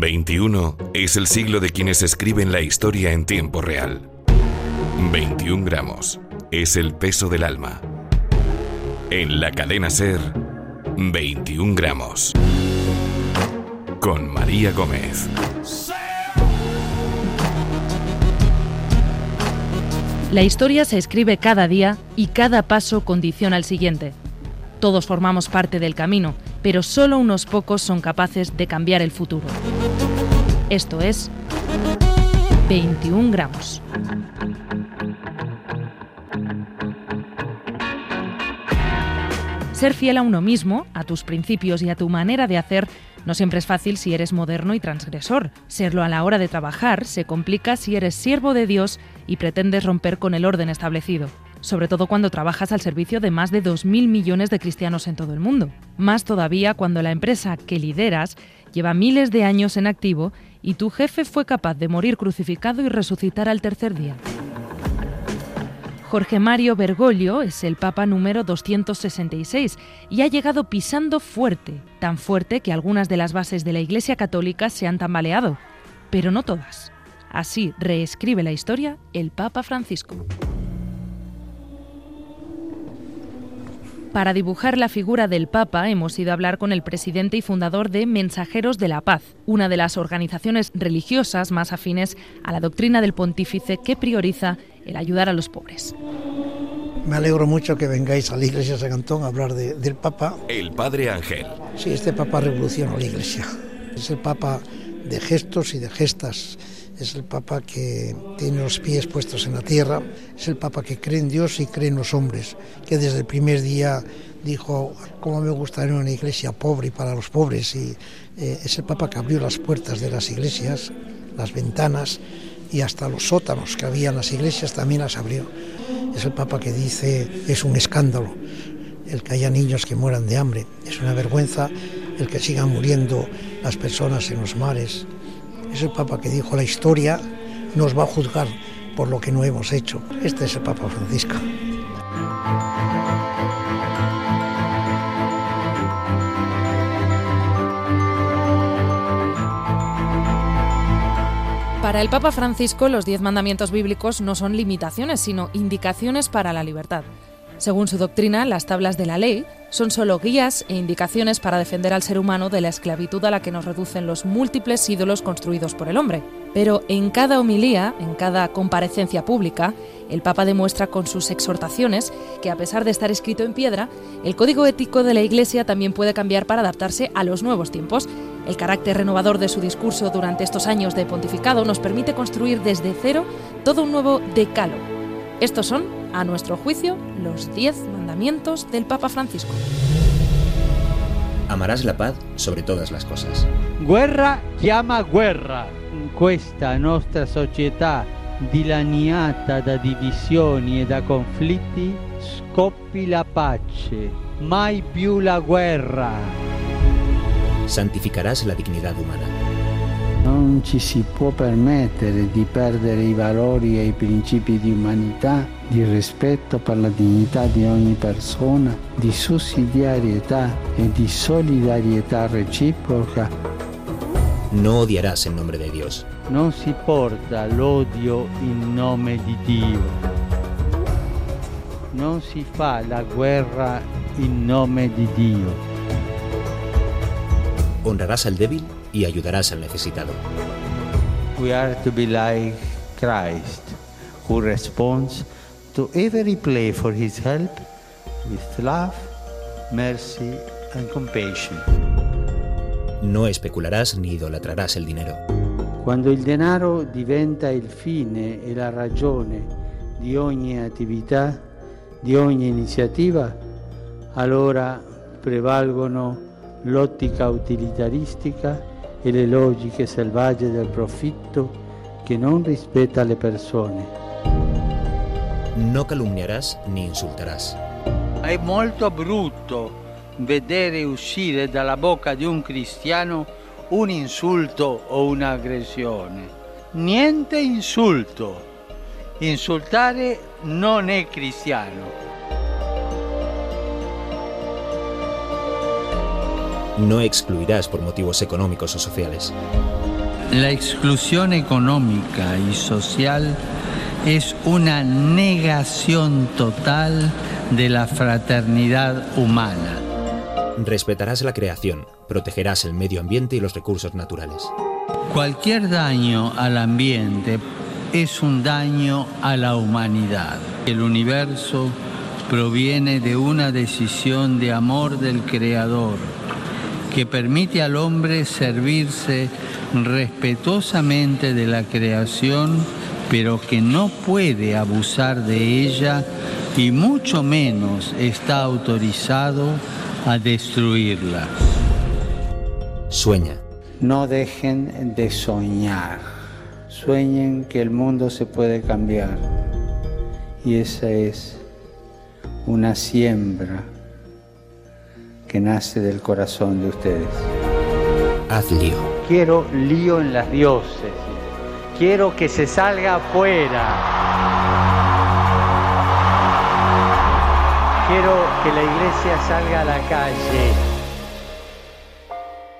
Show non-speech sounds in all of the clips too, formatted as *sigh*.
21 es el siglo de quienes escriben la historia en tiempo real. 21 gramos es el peso del alma. En la cadena Ser, 21 gramos. Con María Gómez. La historia se escribe cada día y cada paso condiciona el siguiente. Todos formamos parte del camino, pero solo unos pocos son capaces de cambiar el futuro. Esto es 21 gramos. Ser fiel a uno mismo, a tus principios y a tu manera de hacer no siempre es fácil si eres moderno y transgresor. Serlo a la hora de trabajar se complica si eres siervo de Dios y pretendes romper con el orden establecido, sobre todo cuando trabajas al servicio de más de 2.000 millones de cristianos en todo el mundo. Más todavía cuando la empresa que lideras lleva miles de años en activo y tu jefe fue capaz de morir crucificado y resucitar al tercer día. Jorge Mario Bergoglio es el Papa número 266 y ha llegado pisando fuerte, tan fuerte que algunas de las bases de la Iglesia Católica se han tambaleado, pero no todas. Así reescribe la historia el Papa Francisco. Para dibujar la figura del Papa hemos ido a hablar con el presidente y fundador de Mensajeros de la Paz, una de las organizaciones religiosas más afines a la doctrina del pontífice que prioriza el ayudar a los pobres. Me alegro mucho que vengáis a la iglesia de San Antón a hablar del Papa. El Padre Ángel. Sí, este Papa revoluciona la iglesia. Es el Papa de gestos y de gestas. Es el Papa que tiene los pies puestos en la tierra. Es el Papa que cree en Dios y cree en los hombres. Que desde el primer día dijo, ¿cómo me gustaría una iglesia pobre y para los pobres? Y eh, es el Papa que abrió las puertas de las iglesias, las ventanas y hasta los sótanos que había en las iglesias también las abrió. Es el Papa que dice, es un escándalo el que haya niños que mueran de hambre, es una vergüenza el que sigan muriendo las personas en los mares. Es el Papa que dijo, la historia nos va a juzgar por lo que no hemos hecho. Este es el Papa Francisco. Para el Papa Francisco, los diez mandamientos bíblicos no son limitaciones, sino indicaciones para la libertad. Según su doctrina, las tablas de la ley son solo guías e indicaciones para defender al ser humano de la esclavitud a la que nos reducen los múltiples ídolos construidos por el hombre. Pero en cada homilía, en cada comparecencia pública, el Papa demuestra con sus exhortaciones que a pesar de estar escrito en piedra, el código ético de la Iglesia también puede cambiar para adaptarse a los nuevos tiempos. El carácter renovador de su discurso durante estos años de pontificado nos permite construir desde cero todo un nuevo decálogo. Estos son, a nuestro juicio, los diez mandamientos del Papa Francisco. Amarás la paz sobre todas las cosas. Guerra llama guerra. In questa nostra società dilaniata da divisioni e da conflitti, scoppi la pace, mai più la guerra. Santificarás la dignidad humana. Non ci si può permettere di perdere i valori e i principi di umanità, di rispetto per la dignità di ogni persona, di sussidiarietà e di solidarietà reciproca. No odiarás en nombre de Dios. Non si porta l'odio in nome di Dio. Non si fa la guerra in nome di Dio. Honrarás al débil y ayudarás al necesitado. We are to be like Christ, who responds to every plea for his help with love, mercy and compassion. No especularás ni idolatrarás el dinero. Quando il denaro diventa il fine e la ragione di ogni attività, di ogni iniziativa, allora prevalgono l'ottica utilitaristica e le logiche selvagge del profitto che non rispetta le persone. No calumniarás ni insultarás. È molto brutto vedere uscire dalla bocca di un cristiano un insulto o un'aggressione. Niente insulto. Insultare non è cristiano. No excluirás por motivos económicos o sociales. La exclusión económica y social es una negación total de la fraternidad humana. Respetarás la creación, protegerás el medio ambiente y los recursos naturales. Cualquier daño al ambiente es un daño a la humanidad. El universo proviene de una decisión de amor del Creador que permite al hombre servirse respetuosamente de la creación, pero que no puede abusar de ella y mucho menos está autorizado a destruirla. Sueña. No dejen de soñar. Sueñen que el mundo se puede cambiar. Y esa es una siembra que nace del corazón de ustedes. Haz lío. Quiero lío en las diócesis. Quiero que se salga afuera. Quiero que la iglesia salga a la calle.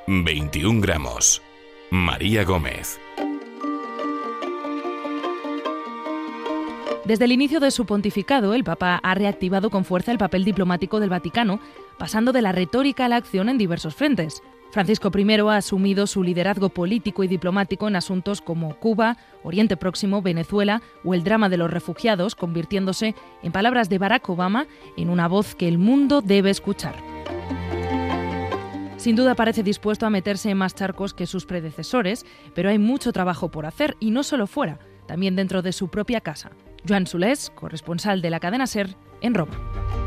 21 gramos. María Gómez. Desde el inicio de su pontificado, el Papa ha reactivado con fuerza el papel diplomático del Vaticano, pasando de la retórica a la acción en diversos frentes. Francisco I ha asumido su liderazgo político y diplomático en asuntos como Cuba, Oriente Próximo, Venezuela o el drama de los refugiados, convirtiéndose, en palabras de Barack Obama, en una voz que el mundo debe escuchar. Sin duda parece dispuesto a meterse en más charcos que sus predecesores, pero hay mucho trabajo por hacer y no solo fuera, también dentro de su propia casa. Joan Sulés, corresponsal de la cadena SER en Roma.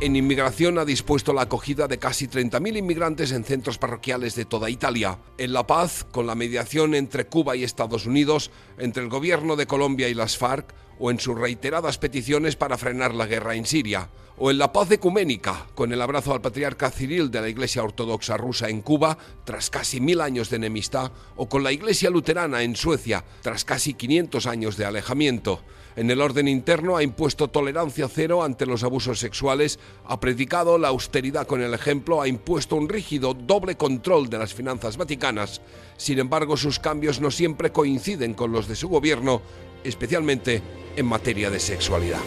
En inmigración ha dispuesto la acogida de casi 30.000 inmigrantes en centros parroquiales de toda Italia. En La Paz, con la mediación entre Cuba y Estados Unidos, entre el gobierno de Colombia y las FARC, o en sus reiteradas peticiones para frenar la guerra en Siria. O en la paz ecuménica, con el abrazo al patriarca Ciril de la Iglesia Ortodoxa rusa en Cuba, tras casi mil años de enemistad, o con la Iglesia Luterana en Suecia, tras casi 500 años de alejamiento. En el orden interno ha impuesto tolerancia cero ante los abusos sexuales, ha predicado la austeridad con el ejemplo, ha impuesto un rígido doble control de las finanzas vaticanas. Sin embargo, sus cambios no siempre coinciden con los de su gobierno, especialmente en materia de sexualidad.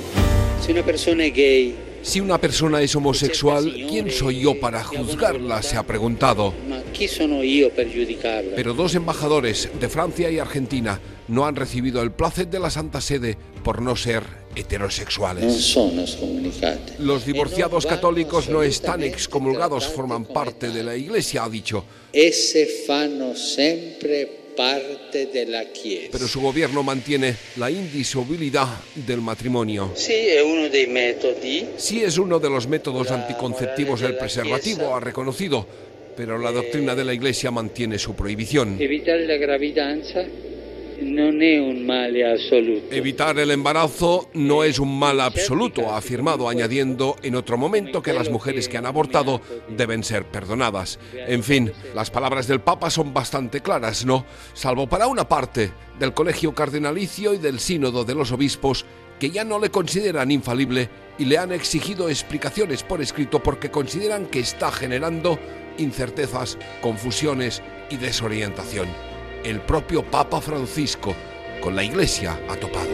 Si una persona es gay, Si una persona es homosexual, ¿quién soy yo para juzgarla? se ha preguntado. Pero dos embajadores de Francia y Argentina no han recibido el placer de la Santa Sede por no ser heterosexuales. Los divorciados católicos no están excomulgados, forman parte de la Iglesia, ha dicho. Esse fanno sempre parte della Chiesa. Pero su gobierno mantiene la indisolubilidad del matrimonio. Sí es uno de los métodos anticonceptivos el preservativo, ha reconocido, pero la doctrina de la Iglesia mantiene su prohibición. Evitare la gravidanza un male assoluto. Evitar el embarazo no es un mal absoluto, ha afirmado, añadiendo en otro momento que las mujeres que han abortado deben ser perdonadas. En fin, las palabras del Papa son bastante claras, ¿no? Salvo para una parte del Colegio Cardenalicio y del Sínodo de los Obispos, que ya no le consideran infalible y le han exigido explicaciones por escrito porque consideran que está generando incertezas, confusiones y desorientación. El propio Papa Francisco con la Iglesia ha topado.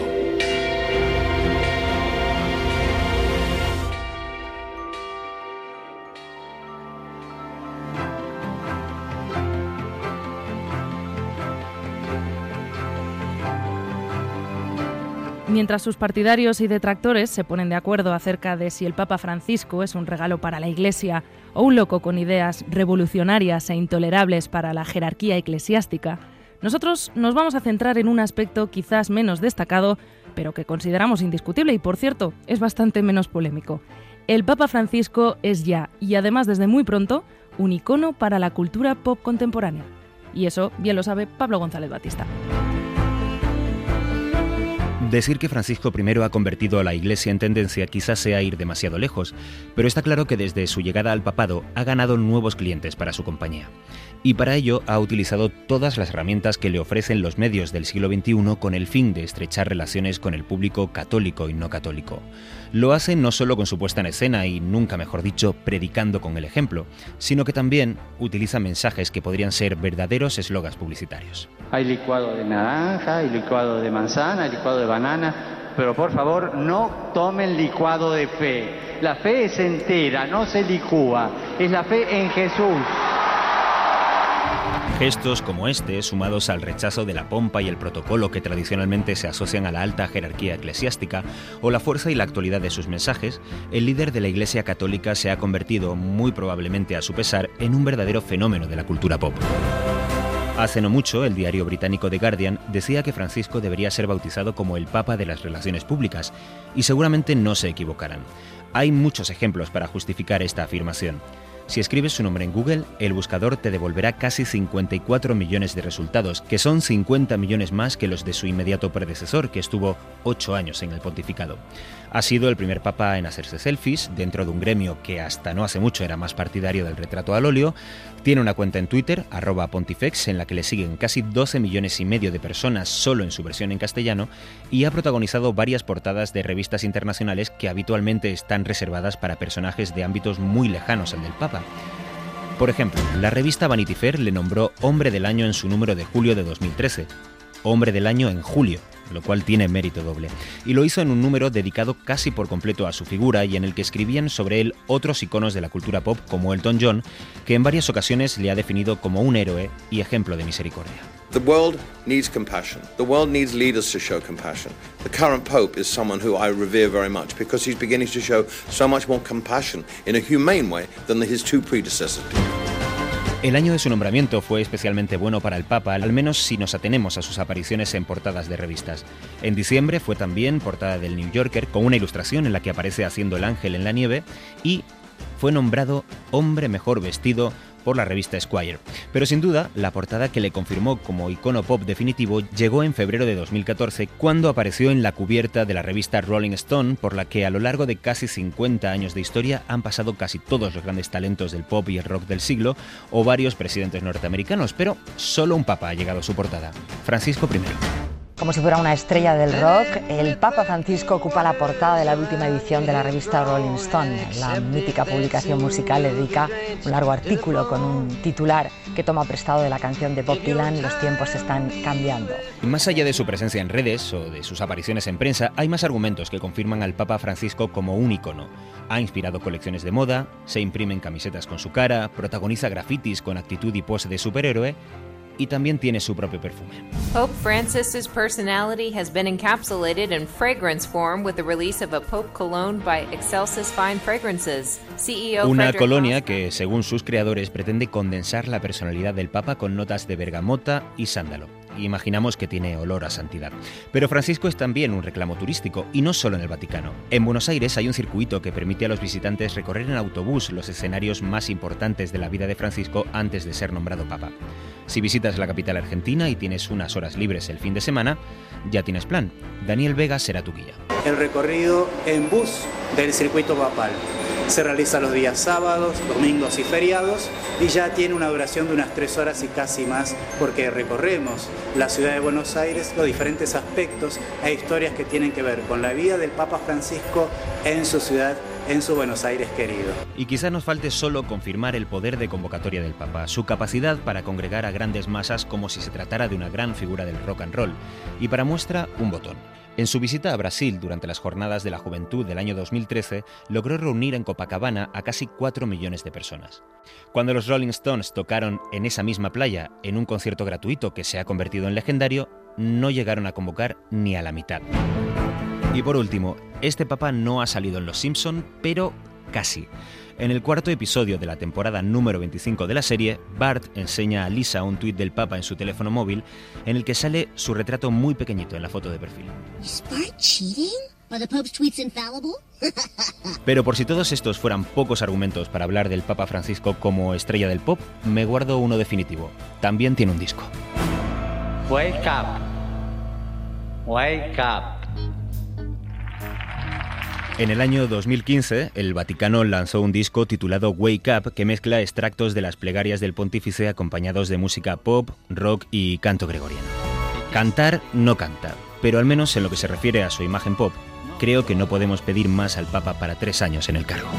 Mientras sus partidarios y detractores se ponen de acuerdo acerca de si el Papa Francisco es un regalo para la Iglesia o un loco con ideas revolucionarias e intolerables para la jerarquía eclesiástica, nosotros nos vamos a centrar en un aspecto quizás menos destacado, pero que consideramos indiscutible y, por cierto, es bastante menos polémico. El Papa Francisco es ya, y además desde muy pronto, un icono para la cultura pop contemporánea. Y eso bien lo sabe Pablo González Batista. Decir que Francisco I ha convertido a la Iglesia en tendencia quizás sea ir demasiado lejos, pero está claro que desde su llegada al papado ha ganado nuevos clientes para su compañía. Y para ello ha utilizado todas las herramientas que le ofrecen los medios del siglo XXI con el fin de estrechar relaciones con el público católico y no católico. Lo hace no solo con su puesta en escena y, nunca mejor dicho, predicando con el ejemplo, sino que también utiliza mensajes que podrían ser verdaderos eslogans publicitarios. Hay licuado de naranja, hay licuado de manzana, hay licuado de banana, pero por favor no tomen licuado de fe. La fe es entera, no se licúa, es la fe en Jesús. Gestos como este, sumados al rechazo de la pompa y el protocolo que tradicionalmente se asocian a la alta jerarquía eclesiástica, o la fuerza y la actualidad de sus mensajes, el líder de la Iglesia Católica se ha convertido, muy probablemente a su pesar, en un verdadero fenómeno de la cultura pop. Hace no mucho, el diario británico The Guardian decía que Francisco debería ser bautizado como el Papa de las Relaciones Públicas, y seguramente no se equivocarán. Hay muchos ejemplos para justificar esta afirmación. Si escribes su nombre en Google, el buscador te devolverá casi 54 millones de resultados, que son 50 millones más que los de su inmediato predecesor, que estuvo 8 años en el pontificado. Ha sido el primer papa en hacerse selfies dentro de un gremio que hasta no hace mucho era más partidario del retrato al óleo. Tiene una cuenta en Twitter, arroba pontifex, en la que le siguen casi 12 millones y medio de personas solo en su versión en castellano y ha protagonizado varias portadas de revistas internacionales que habitualmente están reservadas para personajes de ámbitos muy lejanos al del papa. Por ejemplo, la revista Vanity Fair le nombró Hombre del Año en su número de julio de 2013, Hombre del Año en julio, lo cual tiene mérito doble. Y lo hizo en un número dedicado casi por completo a su figura y en el que escribían sobre él otros iconos de la cultura pop como Elton John, que en varias ocasiones le ha definido como un héroe y ejemplo de misericordia. The world needs compassion. The world needs leaders to show compassion. The current Pope is someone who I revere very much because he's beginning to show so much more compassion in a humane way than his two predecessors did. El año de su nombramiento fue especialmente bueno para el Papa, al menos si nos atenemos a sus apariciones en portadas de revistas. En diciembre fue también portada del New Yorker con una ilustración en la que aparece haciendo el ángel en la nieve y fue nombrado hombre mejor vestido por la revista Squire. Pero sin duda, la portada que le confirmó como icono pop definitivo llegó en febrero de 2014 cuando apareció en la cubierta de la revista Rolling Stone, por la que a lo largo de casi 50 años de historia han pasado casi todos los grandes talentos del pop y el rock del siglo o varios presidentes norteamericanos, pero solo un papa ha llegado a su portada, Francisco I. Como si fuera una estrella del rock, el Papa Francisco ocupa la portada de la última edición de la revista Rolling Stone. La mítica publicación musical dedica un largo artículo con un titular que toma prestado de la canción de Bob Dylan Los tiempos están cambiando. Más allá de su presencia en redes o de sus apariciones en prensa, hay más argumentos que confirman al Papa Francisco como un icono. Ha inspirado colecciones de moda, se imprimen camisetas con su cara, protagoniza grafitis con actitud y pose de superhéroe y también tiene su propio perfume. Pope Francis's personality has been encapsulated in fragrance form with the release of a Pope cologne by Excelsis Fine Fragrances. CEO Una colonia que, según sus creadores, pretende condensar la personalidad del Papa con notas de bergamota y sándalo imaginamos que tiene olor a santidad. Pero Francisco es también un reclamo turístico, y no solo en el Vaticano. En Buenos Aires hay un circuito que permite a los visitantes recorrer en autobús los escenarios más importantes de la vida de Francisco antes de ser nombrado Papa. Si visitas la capital argentina y tienes unas horas libres el fin de semana, ya tienes plan. Daniel Vega será tu guía. El recorrido en bus del circuito papal. Se realiza los días sábados, domingos y feriados y ya tiene una duración de unas tres horas y casi más porque recorremos la ciudad de Buenos Aires, los diferentes aspectos e historias que tienen que ver con la vida del Papa Francisco en su ciudad en su Buenos Aires querido. Y quizá nos falte solo confirmar el poder de convocatoria del Papa, su capacidad para congregar a grandes masas como si se tratara de una gran figura del rock and roll. Y para muestra, un botón. En su visita a Brasil durante las Jornadas de la Juventud del año 2013, logró reunir en Copacabana a casi 4 millones de personas. Cuando los Rolling Stones tocaron en esa misma playa, en un concierto gratuito que se ha convertido en legendario, no llegaron a convocar ni a la mitad. Y por último, este papa no ha salido en Los Simpson, pero casi. En el cuarto episodio de la temporada número 25 de la serie, Bart enseña a Lisa un tuit del Papa en su teléfono móvil en el que sale su retrato muy pequeñito en la foto de perfil. *laughs* Pero por si todos estos fueran pocos argumentos para hablar del Papa Francisco como estrella del pop, me guardo uno definitivo. También tiene un disco. Wake up. Wake up. En el año 2015, el Vaticano lanzó un disco titulado Wake Up que mezcla extractos de las plegarias del pontífice acompañados de música pop, rock y canto gregoriano. Cantar no canta, pero al menos en lo que se refiere a su imagen pop, creo que no podemos pedir más al Papa para tres años en el cargo.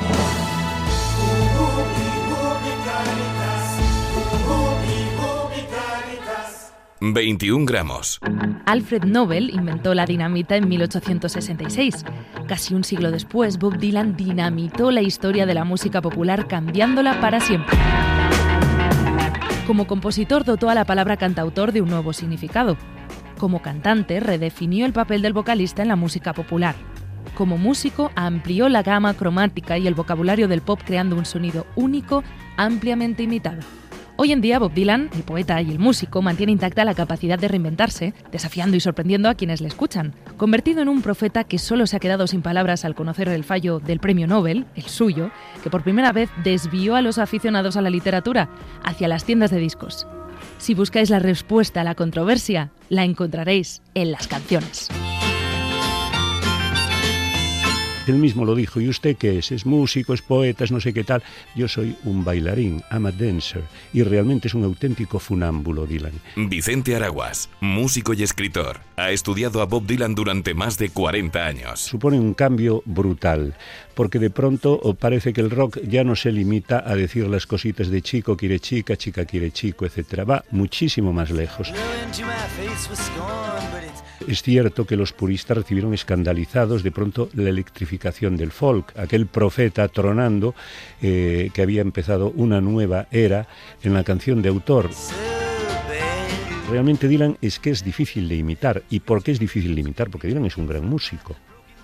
21 gramos. Alfred Nobel inventó la dinamita en 1866. Casi un siglo después, Bob Dylan dinamitó la historia de la música popular cambiándola para siempre. Como compositor dotó a la palabra cantautor de un nuevo significado. Como cantante redefinió el papel del vocalista en la música popular. Como músico amplió la gama cromática y el vocabulario del pop creando un sonido único, ampliamente imitado. Hoy en día Bob Dylan, el poeta y el músico, mantiene intacta la capacidad de reinventarse, desafiando y sorprendiendo a quienes le escuchan. Convertido en un profeta que solo se ha quedado sin palabras al conocer el fallo del premio Nobel, el suyo, que por primera vez desvió a los aficionados a la literatura hacia las tiendas de discos. Si buscáis la respuesta a la controversia, la encontraréis en las canciones. Él mismo lo dijo, ¿y usted qué es? ¿Es músico, es poeta, es no sé qué tal? Yo soy un bailarín, I'm a dancer, y realmente es un auténtico funámbulo, Dylan. Vicente Araguas, músico y escritor, ha estudiado a Bob Dylan durante más de 40 años. Supone un cambio brutal, porque de pronto parece que el rock ya no se limita a decir las cositas de chico quiere chica, chica quiere chico, etc. Va muchísimo más lejos. Es cierto que los puristas recibieron escandalizados de pronto la electrificación del folk, aquel profeta tronando eh, que había empezado una nueva era en la canción de autor. Realmente Dylan es que es difícil de imitar. ¿Y por qué es difícil de imitar? Porque Dylan es un gran músico.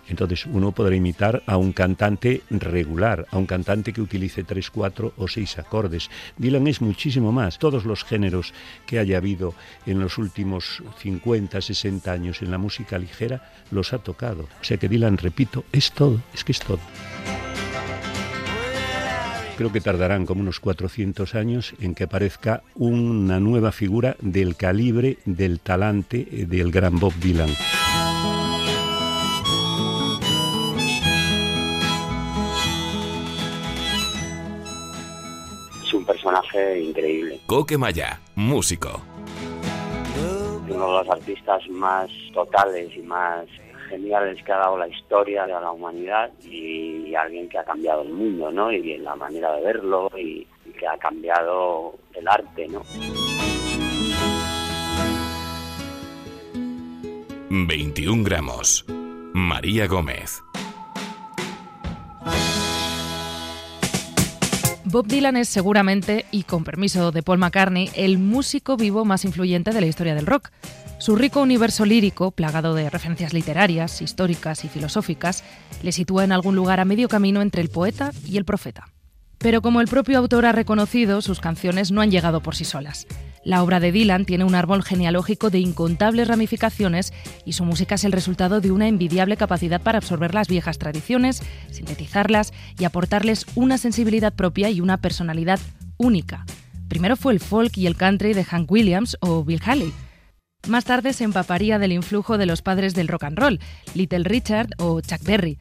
Entonces uno podrá imitar a un cantante regular, a un cantante que utilice tres, cuatro o seis acordes. Dylan es muchísimo más. Todos los géneros que haya habido en los últimos 50, 60 años en la música ligera los ha tocado. O sea que Dylan, repito, es todo, es que es todo. Creo que tardarán como unos 400 años en que aparezca una nueva figura del calibre, del talante del gran Bob Dylan. Personaje increíble. Coque Maya, músico. Uno de los artistas más totales y más geniales que ha dado la historia de la humanidad y, alguien que ha cambiado el mundo, ¿no? Y la manera de verlo y, y que ha cambiado el arte, ¿no? 21 gramos. María Gómez. Bob Dylan es seguramente, y con permiso de Paul McCartney, el músico vivo más influyente de la historia del rock. Su rico universo lírico, plagado de referencias literarias, históricas y filosóficas, le sitúa en algún lugar a medio camino entre el poeta y el profeta. Pero como el propio autor ha reconocido, sus canciones no han llegado por sí solas. La obra de Dylan tiene un árbol genealógico de incontables ramificaciones y su música es el resultado de una envidiable capacidad para absorber las viejas tradiciones, sintetizarlas y aportarles una sensibilidad propia y una personalidad única. Primero fue el folk y el country de Hank Williams o Bill Haley. Más tarde se empaparía del influjo de los padres del rock and roll, Little Richard o Chuck Berry.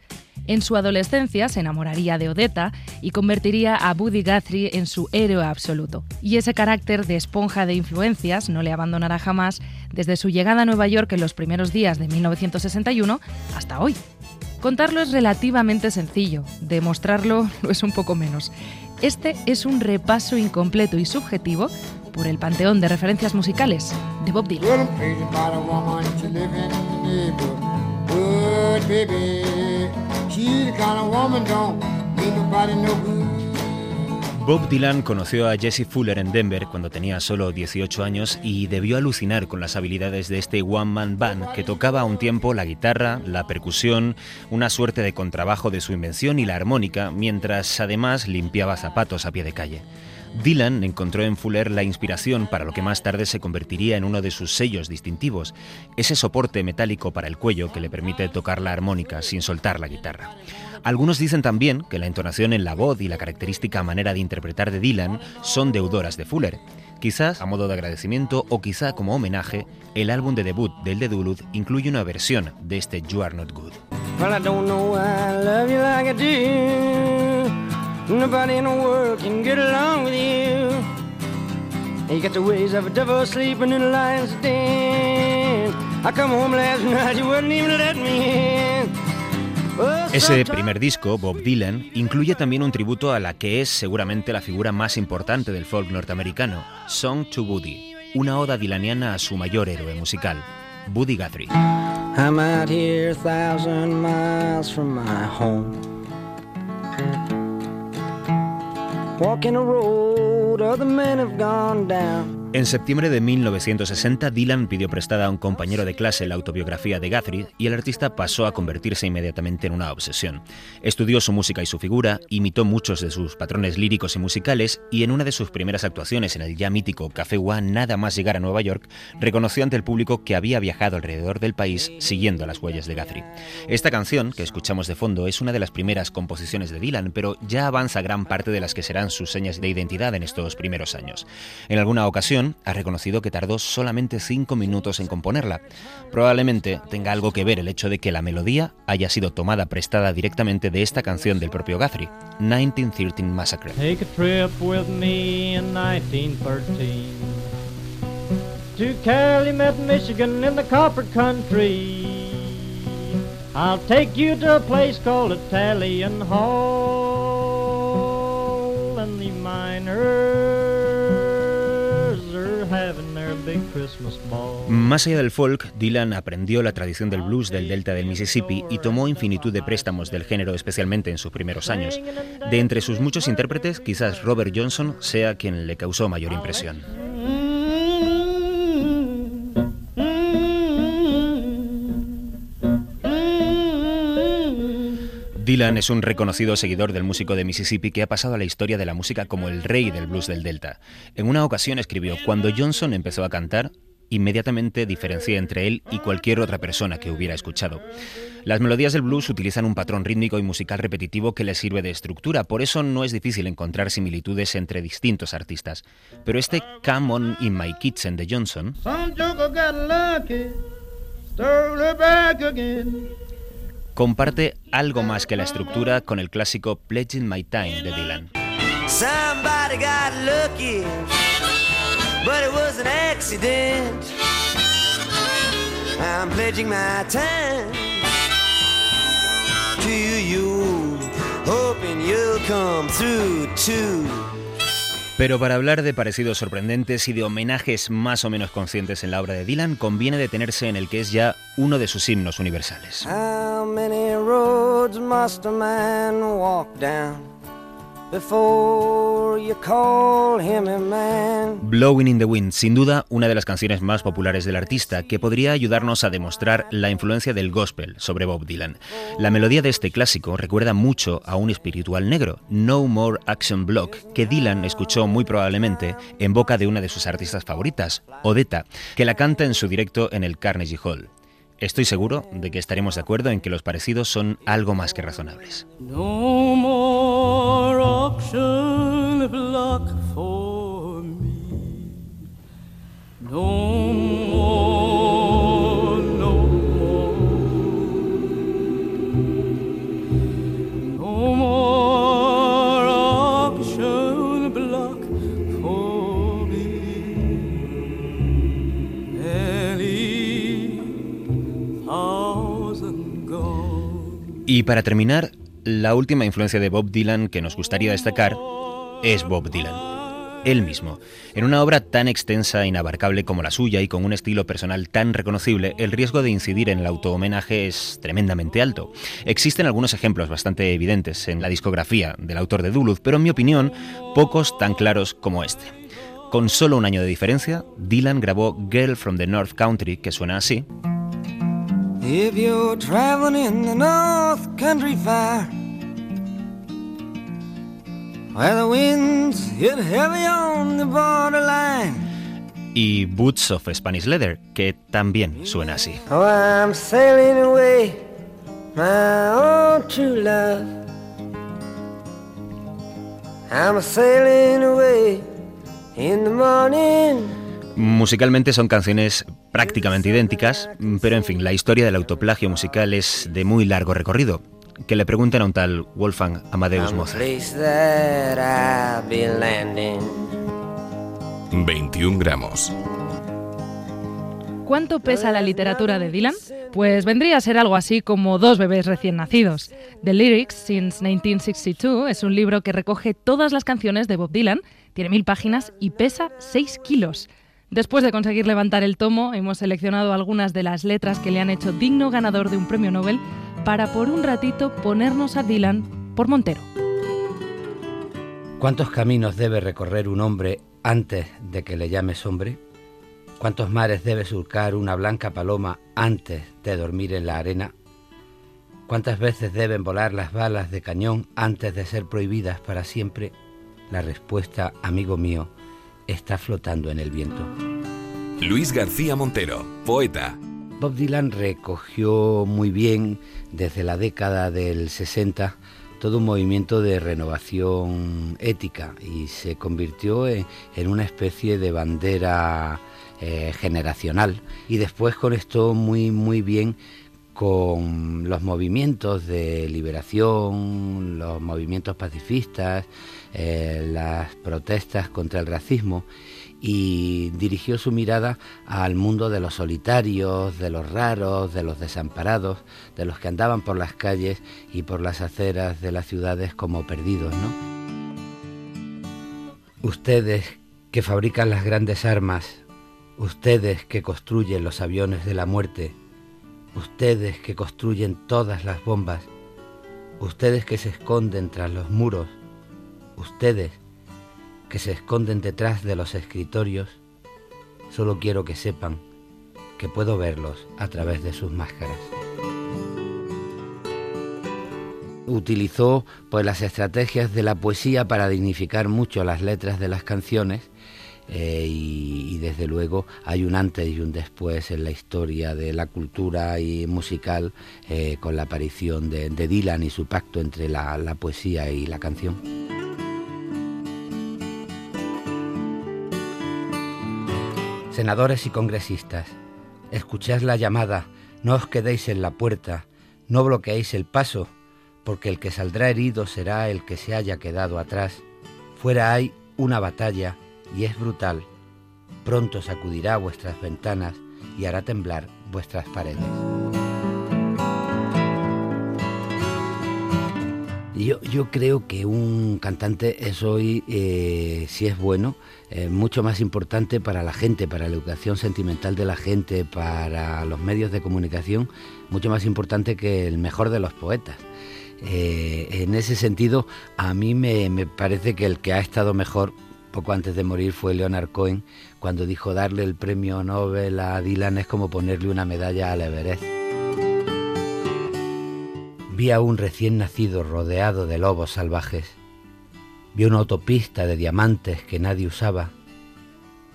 En su adolescencia se enamoraría de Odetta y convertiría a Buddy Guthrie en su héroe absoluto. Y ese carácter de esponja de influencias no le abandonará jamás desde su llegada a Nueva York en los primeros días de 1961 hasta hoy. Contarlo es relativamente sencillo, demostrarlo *laughs* lo es un poco menos. Este es un repaso incompleto y subjetivo por el panteón de referencias musicales de Bob Dylan. Bob Dylan conoció a Jesse Fuller en Denver cuando tenía solo 18 años y debió alucinar con las habilidades de este one-man band que tocaba a un tiempo la guitarra, la percusión, una suerte de contrabajo de su invención y la armónica, mientras además limpiaba zapatos a pie de calle. Dylan encontró en Fuller la inspiración para lo que más tarde se convertiría en uno de sus sellos distintivos, ese soporte metálico para el cuello que le permite tocar la armónica sin soltar la guitarra. Algunos dicen también que la entonación en la voz y la característica manera de interpretar de Dylan son deudoras de Fuller. Quizás a modo de agradecimiento o quizá como homenaje, el álbum de debut del de Duluth incluye una versión de este You Are Not Good. Nobody in the world can get along with you. You got the ways of a devil sleeping in a lion's den. I come home last night, you wouldn't even let me in. Ese primer disco, Bob Dylan, incluye también un tributo a la que es seguramente la figura más importante del folk norteamericano, Song to Woody, una oda dilaniana a su mayor héroe musical, Buddy Guthrie. I'm out here a thousand miles from my home. Walking a road other men have gone down. En septiembre de 1960, Dylan pidió prestada a un compañero de clase la autobiografía de Guthrie y el artista pasó a convertirse inmediatamente en una obsesión. Estudió su música y su figura, imitó muchos de sus patrones líricos y musicales y en una de sus primeras actuaciones en el ya mítico Café One, nada más llegar a Nueva York, reconoció ante el público que había viajado alrededor del país siguiendo las huellas de Guthrie. Esta canción, que escuchamos de fondo, es una de las primeras composiciones de Dylan, pero ya avanza gran parte de las que serán sus señas de identidad en estos primeros años. En alguna ocasión, ha reconocido que tardó solamente cinco minutos en componerla. Probablemente tenga algo que ver el hecho de que la melodía haya sido tomada prestada directamente de esta canción del propio Guthrie, 1913 Massacre. Take a trip with me in 1913 to Calumet, Michigan in the copper country. I'll take you to a place called Italian Hall and the miners Más allá del folk, Dylan aprendió la tradición del blues del delta del Mississippi y tomó infinitud de préstamos del género, especialmente en sus primeros años. De entre sus muchos intérpretes, quizás Robert Johnson sea quien le causó mayor impresión. Dylan es un reconocido seguidor del músico de Mississippi que ha pasado a la historia de la música como el rey del blues del Delta. En una ocasión escribió, cuando Johnson empezó a cantar, inmediatamente diferencié entre él y cualquier otra persona que hubiera escuchado. Las melodías del blues utilizan un patrón rítmico y musical repetitivo que les sirve de estructura, por eso no es difícil encontrar similitudes entre distintos artistas. Pero este Come On In My Kitchen de Johnson comparte algo más que la estructura con el clásico Pledging My Time de Dylan. I'm pledging my time. Pero para hablar de parecidos sorprendentes y de homenajes más o menos conscientes en la obra de Dylan, conviene detenerse en el que es ya uno de sus himnos universales. Blowing in the Wind, sin duda una de las canciones más populares del artista, que podría ayudarnos a demostrar la influencia del gospel sobre Bob Dylan. La melodía de este clásico recuerda mucho a un espiritual negro, No More Action Block, que Dylan escuchó muy probablemente en boca de una de sus artistas favoritas, Odetta, que la canta en su directo en el Carnegie Hall. Estoy seguro de que estaremos de acuerdo en que los parecidos son algo más que razonables. No for me. No Y para terminar, la última influencia de Bob Dylan que nos gustaría destacar es Bob Dylan. Él mismo. En una obra tan extensa e inabarcable como la suya y con un estilo personal tan reconocible, el riesgo de incidir en el auto-homenaje es tremendamente alto. Existen algunos ejemplos bastante evidentes en la discografía del autor de Duluth, pero en mi opinión, pocos tan claros como este. Con solo un año de diferencia, Dylan grabó Girl from the North Country, que suena así. If you're traveling in the North Country Fire, where the winds hit heavy on the borderline. y Boots of Spanish Leather, que también suena así. Oh, I'm sailing away, my own true love. I'm sailing away in the morning. Musicalmente son canciones prácticamente idénticas, pero en fin, la historia del autoplagio musical es de muy largo recorrido. Que le pregunten a un tal Wolfgang Amadeus Mozart. 21 gramos. ¿Cuánto pesa la literatura de Dylan? Pues vendría a ser algo así como dos bebés recién nacidos. The Lyrics Since 1962 es un libro que recoge todas las canciones de Bob Dylan, tiene mil páginas y pesa 6 kilos. Después de conseguir levantar el tomo, hemos seleccionado algunas de las letras que le han hecho digno ganador de un premio Nobel para por un ratito ponernos a Dylan por Montero. ¿Cuántos caminos debe recorrer un hombre antes de que le llames hombre? ¿Cuántos mares debe surcar una blanca paloma antes de dormir en la arena? ¿Cuántas veces deben volar las balas de cañón antes de ser prohibidas para siempre? La respuesta, amigo mío, está flotando en el viento. Luis García Montero, poeta. Bob Dylan recogió muy bien desde la década del 60 todo un movimiento de renovación ética y se convirtió en, una especie de bandera eh, generacional y después conectó muy muy bien con los movimientos de liberación, los movimientos pacifistas, eh, las protestas contra el racismo y dirigió su mirada al mundo de los solitarios, de los raros, de los desamparados, de los que andaban por las calles y por las aceras de las ciudades como perdidos, Ustedes que fabrican las grandes armas, Ustedes que construyen los aviones de la muerte, ustedes que construyen todas las bombas, ustedes que se esconden tras los muros, ustedes que se esconden detrás de los escritorios, solo quiero que sepan que puedo verlos a través de sus máscaras. Utilizó pues las estrategias de la poesía para dignificar mucho las letras de las canciones eh, y, desde luego hay un antes y un después en la historia de la cultura y musical eh, con la aparición de, Dylan y su pacto entre la, la poesía y la canción. Senadores y congresistas, escuchad la llamada, no os quedéis en la puerta, no bloqueéis el paso, porque el que saldrá herido será el que se haya quedado atrás. Fuera hay una batalla y es brutal, pronto sacudirá vuestras ventanas y hará temblar vuestras paredes. Yo, creo que un cantante es hoy, eh, si es bueno, eh, mucho más importante para la gente, para la educación sentimental de la gente, para los medios de comunicación, mucho más importante que el mejor de los poetas. Eh, en ese sentido, a mí me, me, parece que el que ha estado mejor poco antes de morir fue Leonard Cohen cuando dijo darle el premio Nobel a Dylan es como ponerle una medalla al Everest. Vi a un recién nacido rodeado de lobos salvajes. Vi una autopista de diamantes que nadie usaba.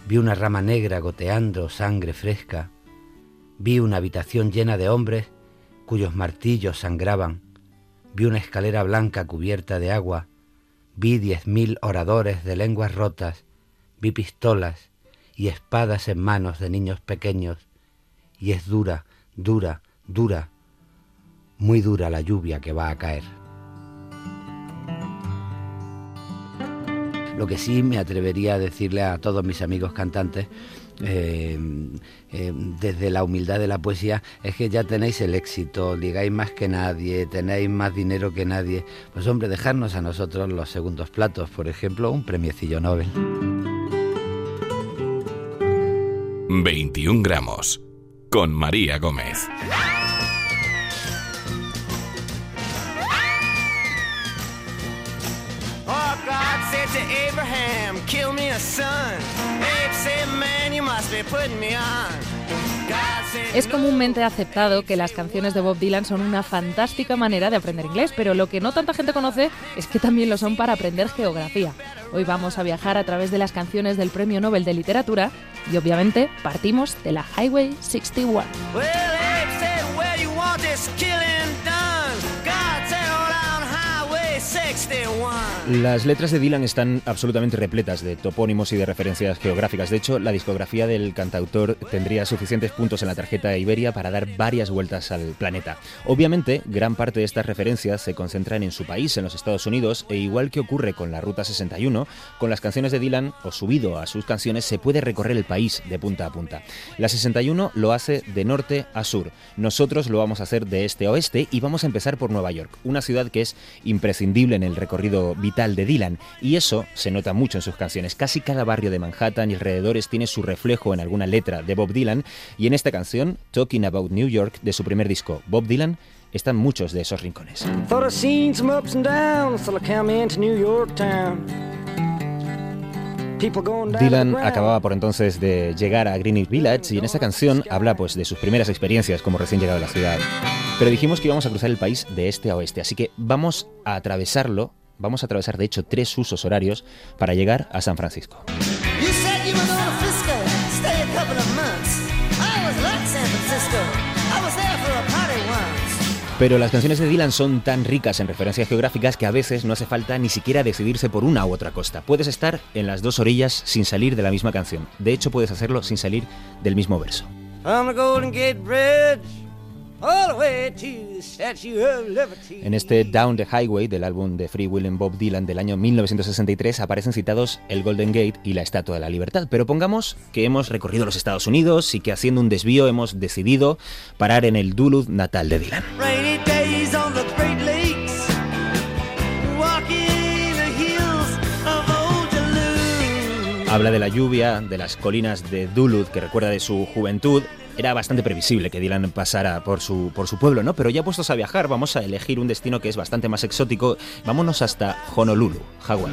Vi una rama negra goteando sangre fresca. Vi una habitación llena de hombres cuyos martillos sangraban. Vi una escalera blanca cubierta de agua Vi diez mil oradores de lenguas rotas, vi pistolas y espadas en manos de niños pequeños, y es dura, dura, dura, muy dura la lluvia que va a caer. Lo que sí me atrevería a decirle a todos mis amigos cantantes eh, eh, desde la humildad de la poesía es que ya tenéis el éxito, digáis más que nadie, tenéis más dinero que nadie. Pues hombre, dejarnos a nosotros los segundos platos, por ejemplo, un premiecillo Nobel. 21 gramos con María Gómez. Es comúnmente aceptado que las canciones de Bob Dylan son una fantástica manera de aprender inglés, pero lo que no tanta gente conoce es que también lo son para aprender geografía. Hoy vamos a viajar a través de las canciones del Premio Nobel de Literatura y obviamente partimos de la Highway 61. Las letras de Dylan están absolutamente repletas de topónimos y de referencias geográficas. De hecho, la discografía del cantautor tendría suficientes puntos en la tarjeta de Iberia para dar varias vueltas al planeta. Obviamente, gran parte de estas referencias se concentran en su país, en los Estados Unidos, e igual que ocurre con la Ruta 61, con las canciones de Dylan o subido a sus canciones se puede recorrer el país de punta a punta. La 61 lo hace de norte a sur. Nosotros lo vamos a hacer de este a oeste y vamos a empezar por Nueva York, una ciudad que es imprescindible en el recorrido vital de Dylan y eso se nota mucho en sus canciones. Casi cada barrio de Manhattan y alrededores tiene su reflejo en alguna letra de Bob Dylan y en esta canción, Talking About New York, de su primer disco, Bob Dylan, están muchos de esos rincones. Dylan acababa por entonces de llegar a Greenwich Village y en esta canción habla pues de sus primeras experiencias como recién llegado a la ciudad. Pero dijimos que íbamos a cruzar el país de este a oeste, así que vamos a atravesarlo, vamos a atravesar de hecho tres usos horarios para llegar a San Francisco. Pero las canciones de Dylan son tan ricas en referencias geográficas que a veces no hace falta ni siquiera decidirse por una u otra costa. Puedes estar en las dos orillas sin salir de la misma canción. De hecho, puedes hacerlo sin salir del mismo verso. On the Golden Gate Bridge, En este Down the Highway del álbum de Free Will and Bob Dylan del año 1963 aparecen citados el Golden Gate y la Estatua de la Libertad. Pero pongamos que hemos recorrido los Estados Unidos y que haciendo un desvío hemos decidido parar en el Duluth natal de Dylan. Habla de la lluvia, de las colinas de Duluth que recuerda de su juventud. Era bastante previsible que Dylan pasara por su, por su pueblo, ¿no? Pero ya puestos a viajar, vamos a elegir un destino que es bastante más exótico. Vámonos hasta Honolulu, Hawái.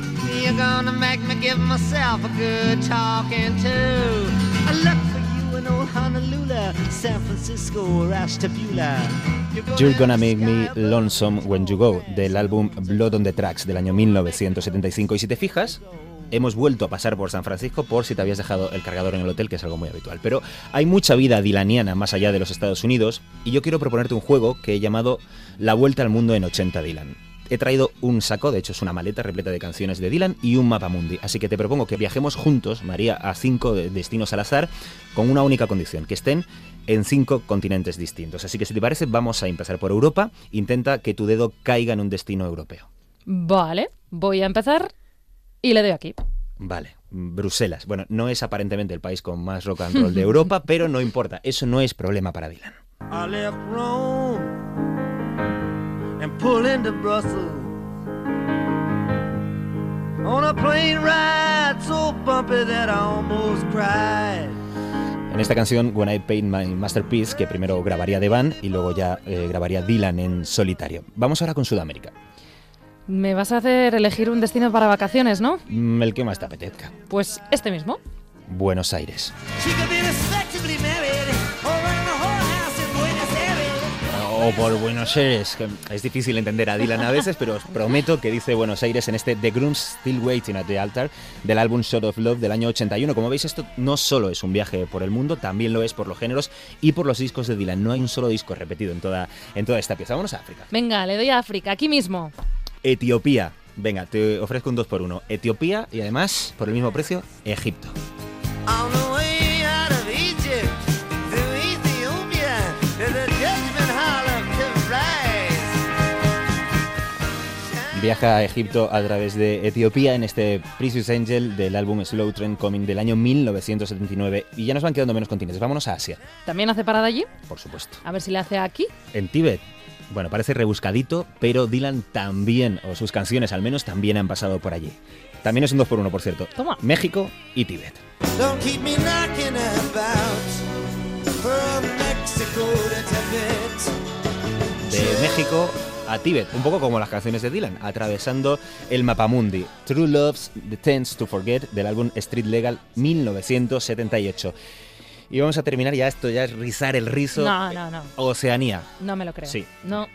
You're gonna make me Lonesome When You Go, del álbum Blood on the Tracks del año 1975. Y si te fijas, hemos vuelto a pasar por San Francisco por si te habías dejado el cargador en el hotel, que es algo muy habitual. Pero hay mucha vida dilaniana más allá de los Estados Unidos y yo quiero proponerte un juego que he llamado La Vuelta al Mundo en 80 Dylan. He traído un saco, de hecho es una maleta repleta de canciones de Dylan y un mapa mundi. Así que te propongo que viajemos juntos, María, a cinco de- destinos al azar, con una única condición, que estén en cinco continentes distintos. Así que si te parece, vamos a empezar por Europa. Intenta que tu dedo caiga en un destino europeo. Vale, voy a empezar y le doy aquí. Vale, Bruselas. Bueno, no es aparentemente el país con más rock and roll de Europa, *laughs* pero no importa, eso no es problema para Dylan. I left Rome and pulled into Brussels on a plane ride so bumpy that I almost cried. En esta canción, When I Paint My Masterpiece, que primero grabaría The Band y luego ya eh, grabaría Dylan en solitario. Vamos ahora con Sudamérica. Me vas a hacer elegir un destino para vacaciones, ¿no? Mm, El que más te apetezca. Pues este mismo. Buenos Aires. She could be respectably married or running a whorehouse in Buenos Aires. O por Buenos Aires, que es difícil entender a Dylan a veces, pero os prometo que dice Buenos Aires en este The Grooms Still Waiting at the Altar del álbum Shot of Love del año 81. Como veis, esto no solo es un viaje por el mundo, también lo es por los géneros y por los discos de Dylan. No hay un solo disco repetido en toda, en toda esta pieza. Vámonos a África. Venga, le doy a África, aquí mismo. Etiopía. Venga, te ofrezco un 2 por 1 Etiopía y además, por el mismo precio, Egipto. Viaja a Egipto a través de Etiopía en este Precious Angel del álbum Slow Train Coming del año 1979. Y ya nos van quedando menos continentes. Vámonos a Asia, ¿También hace parada allí? por supuesto. A ver si le hace aquí. En Tíbet. Bueno, parece rebuscadito, pero Dylan también, o sus canciones al menos, también han pasado por allí. También es un 2 por 1 por cierto. Toma. México y Tíbet. Don't keep me knocking about from Mexico to Tibet. De México a Tíbet, un poco como las canciones de Dylan, atravesando el mapamundi. True Loves The Tends to Forget del álbum Street Legal 1978. Y vamos a terminar ya esto, ya es rizar el rizo. No, no, no. Oceanía. No me lo creo. Sí. No.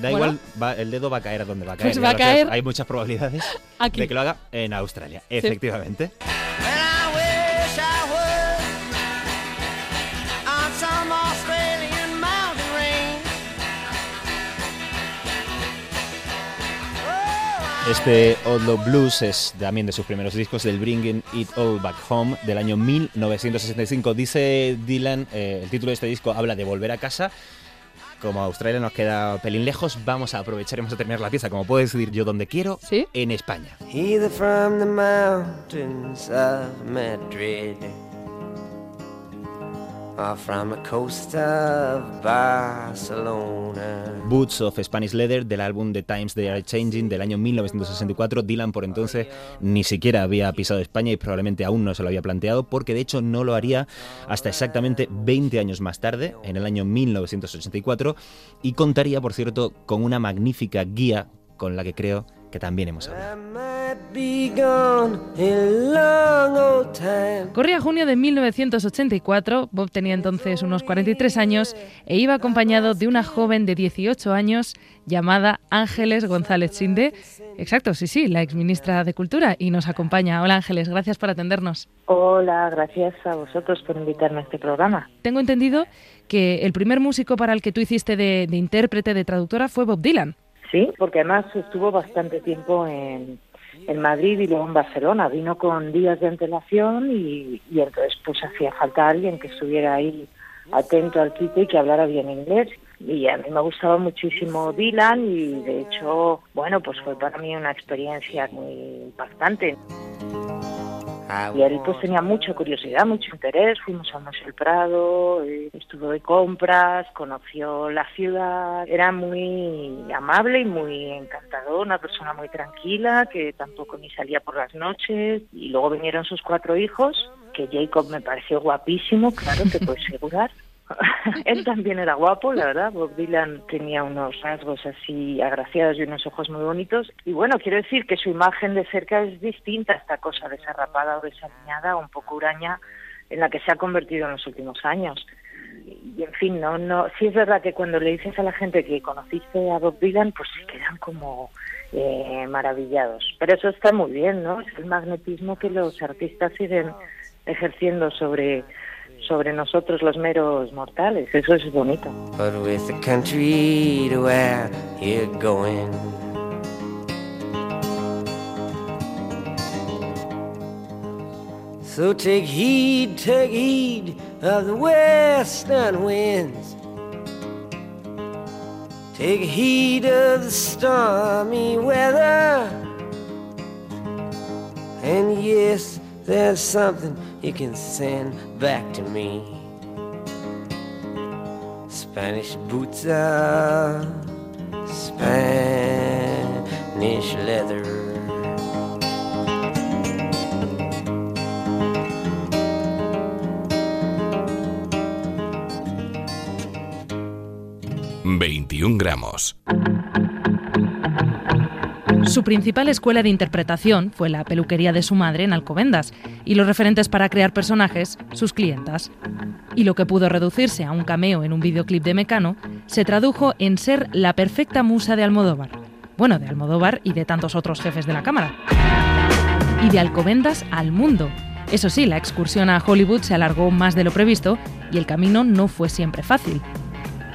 Da Bueno. igual, va- el dedo va a caer donde va a caer. Pues va a caer Hay muchas probabilidades Aquí. de que lo haga en Australia, efectivamente. And Este Old Love Blues es también de sus primeros discos del Bringing It All Back Home del año 1965. Dice Dylan, eh, el título de este disco habla de volver a casa. Como Australia nos queda pelín lejos, vamos a aprovechar y vamos a terminar la pieza, como puedo decidir yo donde quiero, en España. Either from the mountains of Madrid or from the coast of Barcelona. Boots of Spanish Leather del álbum The Times They Are Changing del año 1964. Dylan por entonces ni siquiera había pisado España y probablemente aún no se lo había planteado porque de hecho no lo haría hasta exactamente 20 años más tarde, en el año 1984, y contaría, por cierto, con una magnífica guía con la que creo que también hemos hablado. Corría junio de 1984, Bob tenía entonces unos 43 años e iba acompañado de una joven de 18 años llamada Ángeles González Sinde. Exacto, sí, sí, la exministra de Cultura y nos acompaña. Hola Ángeles, gracias por atendernos. Hola, gracias a vosotros por invitarme a este programa. Tengo entendido que el primer músico para el que tú hiciste de, de intérprete, de traductora, fue Bob Dylan. Sí, porque además estuvo bastante tiempo en, en Madrid y luego en Barcelona. Vino con días de antelación y, y entonces pues hacía falta alguien que estuviera ahí atento al quite y que hablara bien inglés. Y a mí me gustaba muchísimo Dylan y de hecho, bueno, pues fue para mí una experiencia muy impactante. Y él pues tenía mucha curiosidad, mucho interés, fuimos al Museo del Prado, eh, estuvo de compras, conoció la ciudad, era muy amable y muy encantador, una persona muy tranquila que tampoco ni salía por las noches. Y luego vinieron sus cuatro hijos, que Jacob me pareció guapísimo, claro, te puedo asegurar. *laughs* *laughs* Él también era guapo, la verdad. Bob Dylan tenía unos rasgos así agraciados y unos ojos muy bonitos. Y bueno, quiero decir que su imagen de cerca es distinta a esta cosa desarrapada o desaliñada, un poco huraña, en la que se ha convertido en los últimos años. Y en fin, no, no, sí es verdad que cuando le dices a la gente que conociste a Bob Dylan, pues se quedan como eh, maravillados. Pero eso está muy bien, ¿no? Es el magnetismo que los artistas siguen ejerciendo sobre sobre nosotros los meros mortales. Eso es bonito. But with the country to where you're going. So take heed, take heed of the western winds. Take heed of the stormy weather. And yes, there's something you can send back to me. Spanish boots are Spanish leather. 21 gramos. Su principal escuela de interpretación fue la peluquería de su madre en Alcobendas y los referentes para crear personajes, sus clientas. Y lo que pudo reducirse a un cameo en un videoclip de Mecano se tradujo en ser la perfecta musa de Almodóvar. Bueno, de Almodóvar y de tantos otros jefes de la cámara. Y de Alcobendas al mundo. Eso sí, la excursión a Hollywood se alargó más de lo previsto y el camino no fue siempre fácil.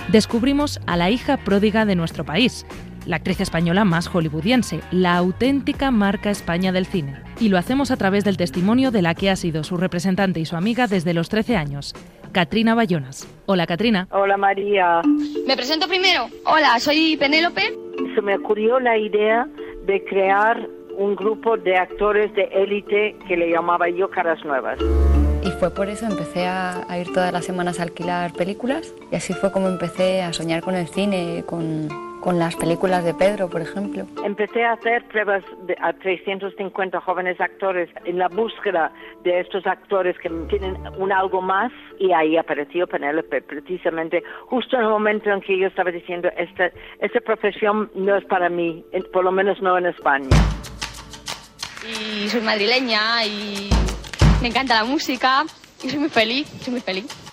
Descubrimos a la hija pródiga de nuestro país, la actriz española más hollywoodiense, la auténtica marca España del cine. Y lo hacemos a través del testimonio de la que ha sido su representante y su amiga desde los 13 años, Katrina Bayonas. Hola, Katrina. Hola María. Me presento primero. Hola, soy Penélope. Se me ocurrió la idea de crear un grupo de actores de élite que le llamaba yo Caras Nuevas. Y fue por eso empecé a, a, ir todas las semanas a alquilar películas y así fue como empecé a soñar con el cine, con, con las películas de Pedro, por ejemplo. Empecé a hacer pruebas de, a 350 jóvenes actores en la búsqueda de estos actores que tienen un algo más y ahí apareció Penélope, precisamente justo en el momento en que yo estaba diciendo, esta, esta profesión no es para mí, por lo menos no en España. Y soy madrileña y me encanta la música y soy muy feliz, soy muy feliz.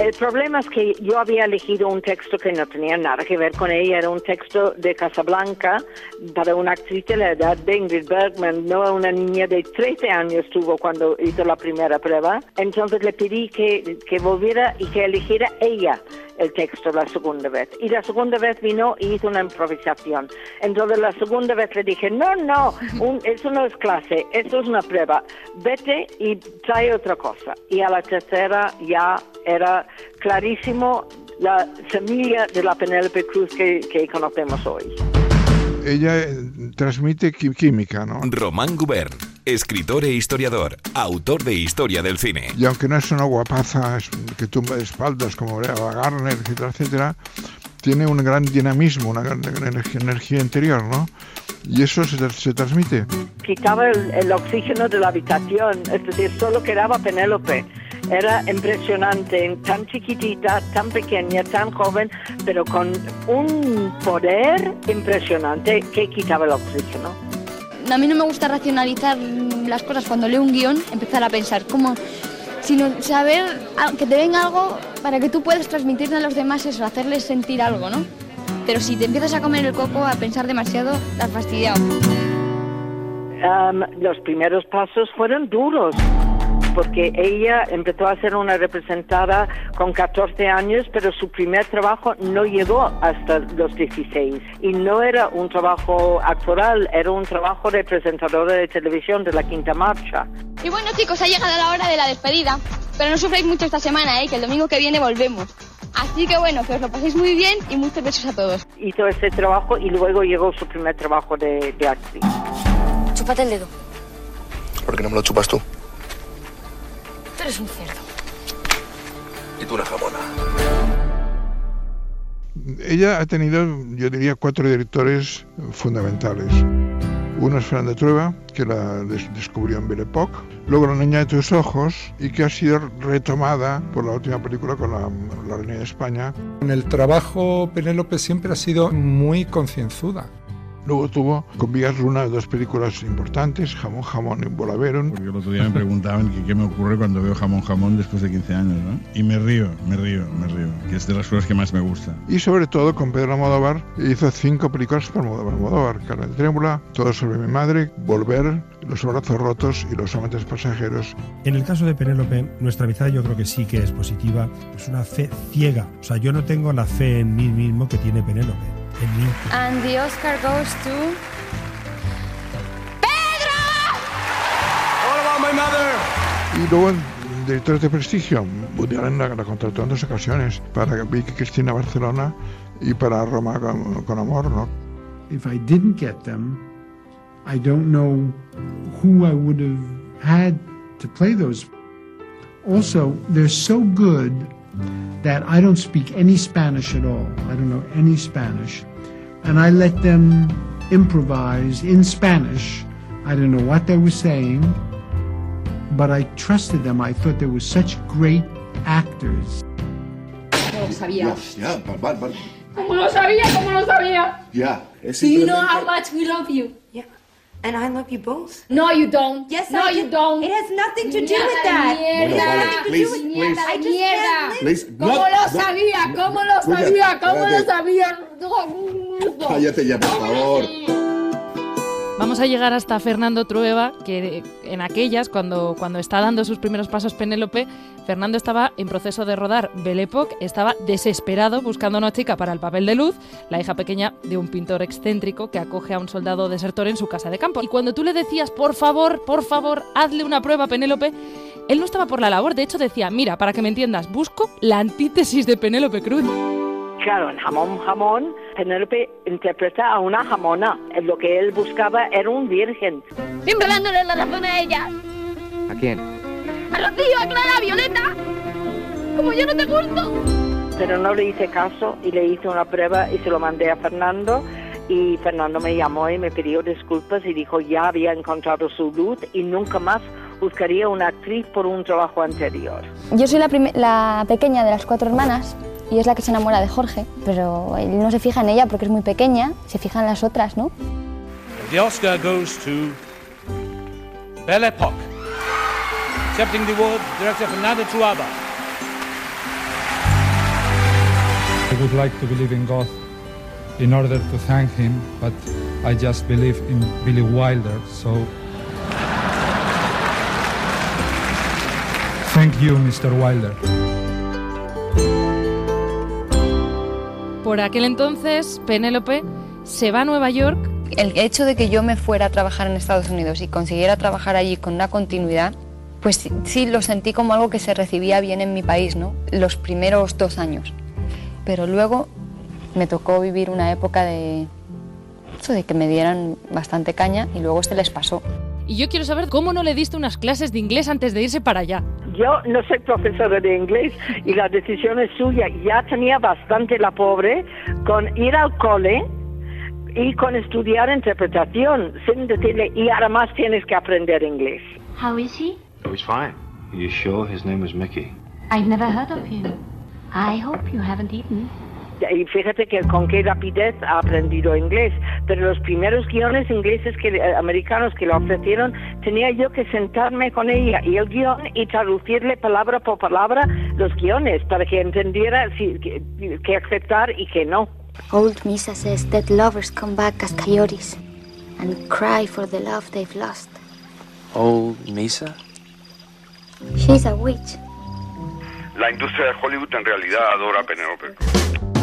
El problema es que yo había elegido un texto que no tenía nada que ver con ella, era un texto de Casablanca para una actriz de la edad de Ingrid Bergman, no una niña de 13 años tuvo cuando hizo la primera prueba. Entonces le pedí que, que volviera y que eligiera ella el texto la segunda vez. Y la segunda vez vino y hizo una improvisación. Entonces la segunda vez le dije, no, no, *laughs* un, eso no es clase, eso es una prueba. Vete y trae otra cosa. Y a la tercera ya era clarísimo la semilla de la Penélope Cruz que, que conocemos hoy. Ella eh, transmite química, ¿no? Román Gubern, escritor e historiador, autor de Historia del Cine. Y aunque no es una guapaza es- que tumba de espaldas como Eva Garner, etcétera, etcétera, tiene un gran dinamismo, una gran energía, energía interior, ¿no? Y eso se, tra- se transmite. quitaba el, el oxígeno de la habitación, es decir, solo quedaba Penélope. Era impresionante, tan chiquitita, tan pequeña, tan joven, pero con un poder impresionante que quitaba el oxígeno. A mí no me gusta racionalizar las cosas cuando leo un guion, empezar a pensar cómo, sino saber que te venga algo para que tú puedas transmitirle a los demás eso, hacerles sentir algo, ¿no? Pero si te empiezas a comer el coco, a pensar demasiado, te has fastidiado. Am, los primeros pasos fueron duros porque ella empezó a ser una representada con 14 años, pero su primer trabajo no llegó hasta los 16. Y no era un trabajo actoral, era un trabajo de presentadora de televisión de la Quinta Marcha. Y bueno chicos, ha llegado la hora de la despedida, pero no sufráis mucho esta semana, ¿eh? que el domingo que viene volvemos. Así que bueno, que os lo paséis muy bien y muchos besos a todos. Hizo ese trabajo y luego llegó su primer trabajo de, de actriz. Chúpate el dedo. ¿Por qué no me lo chupas tú? Tú eres un cerdo. Y tú una jamona. Ella ha tenido, yo diría, cuatro directores fundamentales. Uno es Fernanda Trueba, que la des- descubrió en Belle Époque. Luego La Niña de tus Ojos, y que ha sido retomada por la última película con la, la Reina de España. En el trabajo Penélope siempre ha sido muy concienzuda. Luego tuvo con Villas Luna dos películas importantes, Jamón Jamón y Bolaveron. Porque el otro día me preguntaban que qué me ocurre cuando veo jamón jamón después de 15 años, ¿no? Y me río, me río, me río, que es de las cosas que más me gusta. Y sobre todo con Pedro Almodóvar hizo cinco películas por Almodóvar. Almodóvar, Carmen Trémula, Todo sobre mi madre, Volver, Los brazos rotos y Los amantes pasajeros. En el caso de Penélope, nuestra amistad yo creo que sí que es positiva. Es una fe ciega. O sea, yo no tengo la fe en mí mismo que tiene Penélope. En mí. And the Oscar goes to... Pedro. What about my mother? Y luego directores de prestigio. Woody Allen la, la contrató en dos ocasiones para Vicky Cristina Barcelona y para Roma con, con Amor, ¿no? If I didn't get them, I don't know who I would have had to play those. Also, they're so good that I don't speak any Spanish at all. I don't know any Spanish. And I let them improvise in Spanish. I don't know what they were saying, but I trusted them. I thought they were such great actors. ¿Cómo lo sabía? Ya, va, va, va. ¿Cómo lo sabía? ¿Cómo lo sabía? Ya. Es Do you know how much we love you? Yeah. And I love you both. No, you don't. Yes, no, I you do. don't. It has nothing to do Mierda with that. Mierda, Bueno, vale, de please, mierda, please. de I just mierda. can't Please, ¿Cómo no, lo sabía? ¿Cómo lo sabía? ¿Cómo lo sabía? Cállate ya, por favor. Vamos a llegar hasta Fernando Trueba, que en aquellas, cuando, cuando está dando sus primeros pasos Penélope, Fernando estaba en proceso de rodar Belle Époque, estaba desesperado buscando una chica para el papel de Luz, la hija pequeña de un pintor excéntrico que acoge a un soldado desertor en su casa de campo. Y cuando tú le decías, por favor, por favor, hazle una prueba a Penélope, él no estaba por la labor, de hecho decía, mira, para que me entiendas, busco la antítesis de Penélope Cruz. Claro, en Jamón Jamón, Penélope interpreta a una jamona. Lo que él buscaba era un virgen. Siempre dándole la razón a ella. ¿A quién? A Rocío, a Clara, a Violeta. Como yo no te gusto. Pero no le hice caso y le hice una prueba y se lo mandé a Fernando. Y Fernando me llamó y me pidió disculpas y dijo ya había encontrado su luz y nunca más buscaría una actriz por un trabajo anterior. Yo soy la, la pequeña de las cuatro hermanas y es la que se enamora de Jorge, pero él no se fija en ella porque es muy pequeña, se fija en las otras, ¿no? The Oscar goes to Belle Époque. Accepting the award, director Fernando Truaba. I would like to believe in God in order to thank him, but I just believe in Billy Wilder, so. Thank you, Mr. Wilder. Por aquel entonces, Penélope se va a Nueva York. El hecho de que yo me fuera a trabajar en Estados Unidos y consiguiera trabajar allí con una continuidad, pues sí, lo sentí como algo que se recibía bien en mi país, ¿no? Los primeros dos años. Pero luego me tocó vivir una época de que me dieran bastante caña y luego se les pasó. Y yo quiero saber cómo no le diste unas clases de inglés antes de irse para allá. Yo no soy profesora de inglés y la decisión es suya. Ya tenía bastante la pobre con ir al cole y con estudiar interpretación, sin decirle, y además tienes que aprender inglés. How is he? Oh, he's fine. Are you sure his name was Mickey? I've never heard of him. I hope you haven't eaten. Y fíjate que con qué rapidez ha aprendido inglés. Pero los primeros guiones ingleses que eh, americanos que le ofrecieron, tenía yo que sentarme con ella y el guion y traducirle palabra por palabra los guiones para que entendiera si, que, que aceptar y que no. Old Misa says that lovers come back as coyotes and cry for the love they've lost. Old Misa? She's a witch. La industria de Hollywood en realidad adora a Penélope.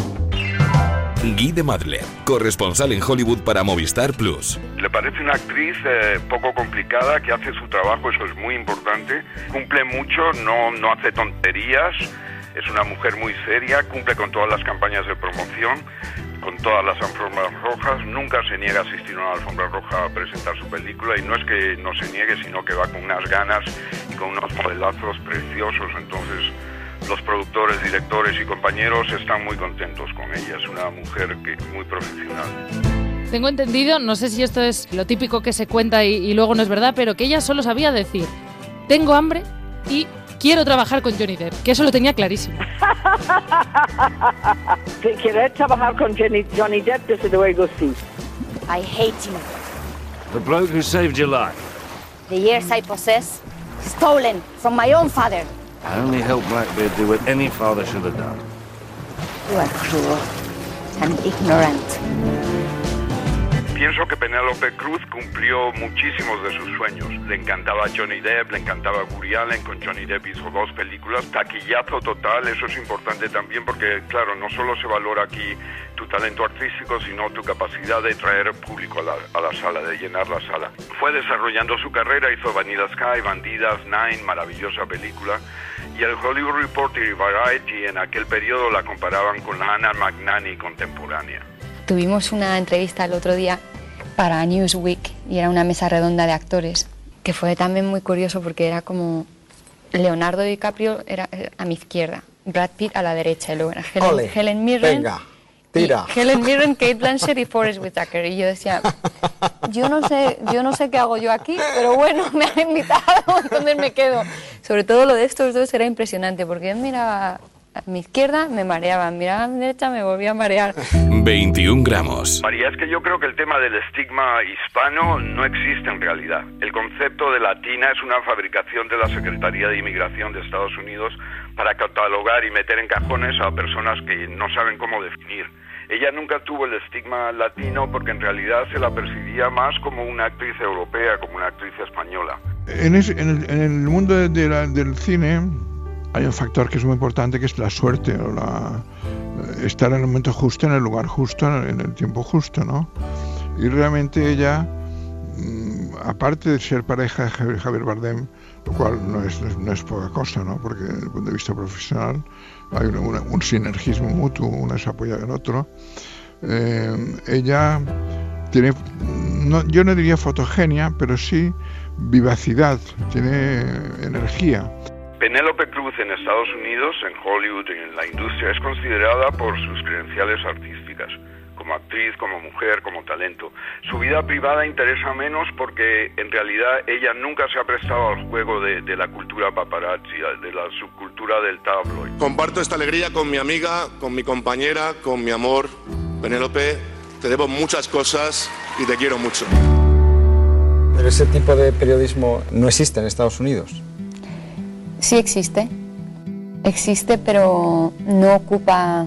Guy de Madler, corresponsal en Hollywood para Movistar Plus. Le parece una actriz eh, poco complicada que hace su trabajo, eso es muy importante. Cumple mucho, no, no hace tonterías. Es una mujer muy seria, cumple con todas las campañas de promoción, con todas las alfombras rojas. Nunca se niega a asistir a una alfombra roja a presentar su película. Y no es que no se niegue, sino que va con unas ganas y con unos modelazos preciosos. Entonces, los productores, directores y compañeros están muy contentos con ella. Es una mujer que, muy profesional. Tengo entendido, no sé si esto es lo típico que se cuenta y, y luego no es verdad, pero que ella solo sabía decir, tengo hambre y quiero trabajar con Johnny Depp, que eso lo tenía clarísimo. *laughs* Si quieres trabajar con Johnny, Johnny Depp, desde luego sí. I hate you. The bloke who saved your life. The years I possess, stolen from my own father. I only helped Blackbeard do what any father should have done. You are cruel and ignorant. Pienso que Penélope Cruz cumplió muchísimos de sus sueños. Le encantaba Johnny Depp, le encantaba Woody Allen, con Johnny Depp hizo dos películas. Taquillazo total, eso es importante también porque, claro, no solo se valora aquí tu talento artístico, sino tu capacidad de traer público a la, a la sala, de llenar la sala. Fue desarrollando su carrera, hizo Vanilla Sky, Bandidas, Nine, maravillosa película. Y el Hollywood Reporter y Variety en aquel periodo la comparaban con la Anna Magnani contemporánea. Tuvimos una entrevista el otro día para Newsweek y era una mesa redonda de actores, que fue también muy curioso porque era como Leonardo DiCaprio era eh, a mi izquierda, Brad Pitt a la derecha y luego era Helen, Ole, Helen Mirren. venga, tira. y Helen Mirren, Kate Blanchett y Forrest Whitaker. Y yo decía, *laughs* yo no sé, yo no sé qué hago yo aquí, pero bueno, *laughs* me han invitado, entonces me quedo. Sobre todo lo de estos dos era impresionante porque yo miraba a mi izquierda, me mareaba, miraba a mi derecha, me volvía a marear. 21 gramos. María, es que yo creo que el tema del estigma hispano no existe en realidad. El concepto de latina es una fabricación de la Secretaría de Inmigración de Estados Unidos para catalogar y meter en cajones a personas que no saben cómo definir. Ella nunca tuvo el estigma latino porque en realidad se la percibía más como una actriz europea, como una actriz española. En, ese- en el, en el mundo de- de la- del cine hay un factor que es muy importante que es la suerte o la estar en el momento justo, en el lugar justo, en el tiempo justo, ¿no? Y realmente ella, mm, aparte de ser pareja de Javier, Bardem, lo cual es, no es- no es poca cosa, ¿no? Porque desde el punto de vista profesional hay un sinergismo mutuo, uno se apoya del otro. Eh, ella tiene, no, yo no diría fotogenia, pero sí vivacidad, tiene energía. Penélope Cruz en Estados Unidos, en Hollywood, en la industria, es considerada por sus credenciales artísticas, como actriz, como mujer, como talento. Su vida privada interesa menos porque en realidad ella nunca se ha prestado al juego de, de la cultura paparazzi, de la subcultura del tabloid. Comparto esta alegría con mi amiga, con mi compañera, con mi amor. Penélope, te debo muchas cosas y te quiero mucho. Pero ese tipo de periodismo no existe en Estados Unidos. Sí existe, existe, pero no ocupa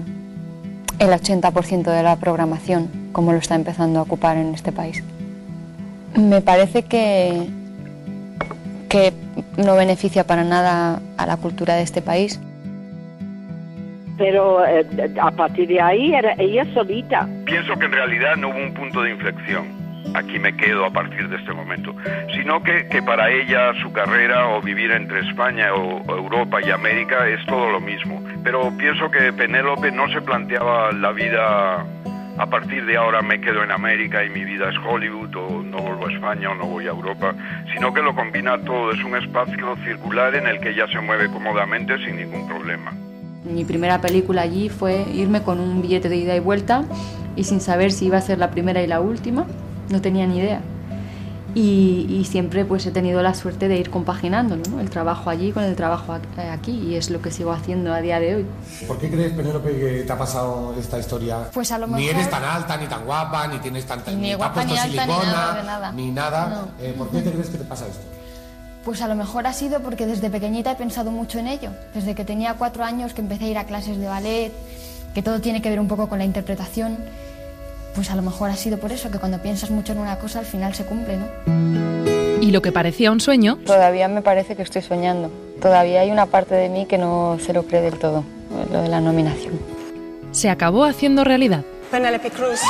el 80% de la programación como lo está empezando a ocupar en este país. Me parece que, que no beneficia para nada a la cultura de este país. pero eh, a partir de ahí era ella solita. Pienso que en realidad no hubo un punto de inflexión aquí me quedo a partir de este momento, sino que, que para ella su carrera o vivir entre España o, o, Europa y América es todo lo mismo. Pero pienso que Penélope no se planteaba la vida a partir de ahora me quedo en América y mi vida es Hollywood o no vuelvo a España o no voy a Europa, sino que lo combina todo, es un espacio circular en el que ella se mueve cómodamente sin ningún problema. Mi primera película allí fue irme con un billete de ida y vuelta y sin saber si iba a ser la primera y la última no tenía ni idea. Y, y, siempre pues he tenido la suerte de ir compaginándolo, ¿no? el trabajo allí con el trabajo aquí y es lo que sigo haciendo a día de hoy. ¿Por qué crees, Penélope, que te ha pasado esta historia? Pues a lo Ni mejor... eres tan alta, ni tan guapa, ni tienes tanta... Ni guapa, has puesto ni alta, ni nada ni nada. No. Eh, ¿Por qué te crees que te pasa esto? Pues a lo mejor ha sido porque desde pequeñita he pensado mucho en ello. Desde que tenía cuatro años que empecé a ir a clases de ballet, que todo tiene que ver un poco con la interpretación. Pues a lo mejor ha sido por eso, que cuando piensas mucho en una cosa al final se cumple, ¿no? Y lo que parecía un sueño... Todavía me parece que estoy soñando. Todavía hay una parte de mí que no se lo cree del todo, lo de la nominación. Se acabó haciendo realidad. Penelope Cruz.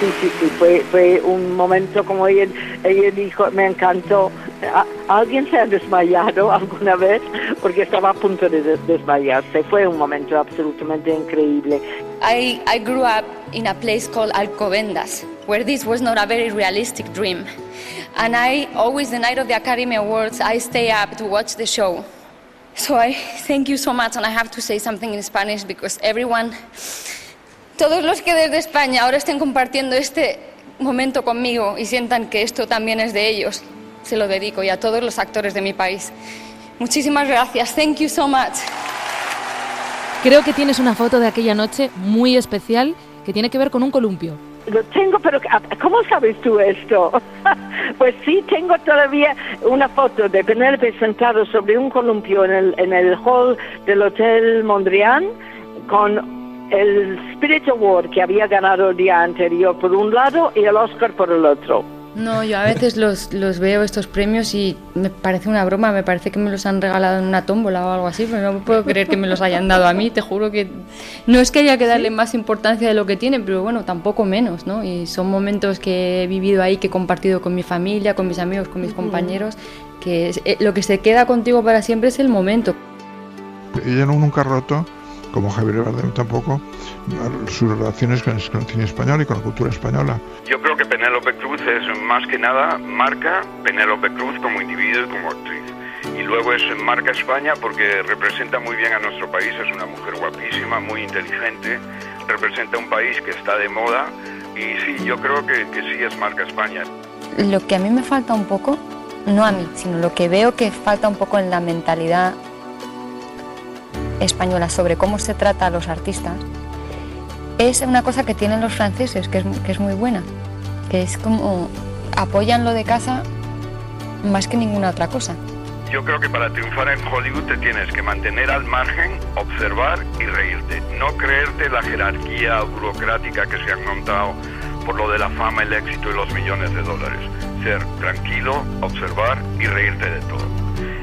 Sí, sí, sí, fue, fue un momento como ella, ella dijo, me encantó. ¿A- ¿Alguien se ha desmayado *laughs* alguna vez? Porque estaba a punto de des- desmayarse. Fue un momento absolutamente increíble. I, I grew up in a place called Alcobendas, where this was not a very realistic dream. And I always, the night of the Academy Awards, I stay up to watch the show. So I *laughs* thank you so much, and I have to say something in Spanish because everyone, todos los que desde España ahora estén compartiendo este momento conmigo y sientan que esto también es de ellos, se lo dedico y a todos los actores de mi país. Muchísimas gracias. Thank you so much. Creo que tienes una foto de aquella noche muy especial que tiene que ver con un columpio. Lo tengo, pero ¿cómo sabes tú esto? *laughs* pues sí, tengo todavía una foto de Penélope sentado sobre un columpio en el, en el hall del Hotel Mondrian con el Spirit Award que había ganado el día anterior por un lado y el Oscar por el otro. No, yo a veces los, los veo estos premios y me parece una broma, me parece que me los han regalado en una tómbola o algo así, pero no puedo creer que me los hayan dado a mí, te juro que no es que haya que darle más importancia de lo que tiene, pero bueno, tampoco menos, ¿no? Y son momentos que he vivido ahí, que he compartido con mi familia, con mis amigos, con mis compañeros, que es- eh, lo que se queda contigo para siempre es el momento. Ella no- nunca ha roto, como Javier Bardem tampoco, sus relaciones con el, cine español y con la cultura española. Yo creo que Penélope Cruz es más que nada marca Penélope Cruz como individuo y como actriz. Y luego es marca España porque representa muy bien a nuestro país, es una mujer guapísima, muy inteligente, representa un país que está de moda y sí, yo creo que, que sí es marca España. Lo que a mí me falta un poco, no a mí, sino lo que veo que falta un poco en la mentalidad española sobre cómo se trata a los artistas, es una cosa que tienen los franceses, que es, que es muy buena, que es como apoyan lo de casa más que ninguna otra cosa. Yo creo que para triunfar en Hollywood te tienes que mantener al margen, observar y reírte. No creerte la jerarquía burocrática que se han montado por lo de la fama, el éxito y los millones de dólares. Ser tranquilo, observar y reírte de todo.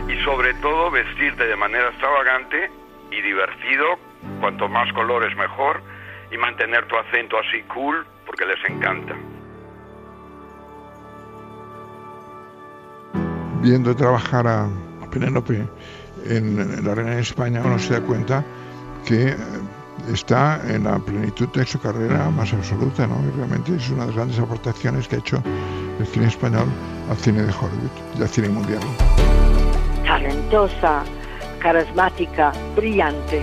Y sobre todo vestirte de manera extravagante y divertido, cuanto más colores mejor, y mantener tu acento así cool porque les encanta. Viendo trabajar a Penélope en, la Reina de España, uno se da cuenta que está en la plenitud de su carrera más absoluta, ¿no? Y realmente es una de las grandes aportaciones que ha hecho el cine español al cine de Hollywood y al cine mundial. Talentosa, carismática, brillante.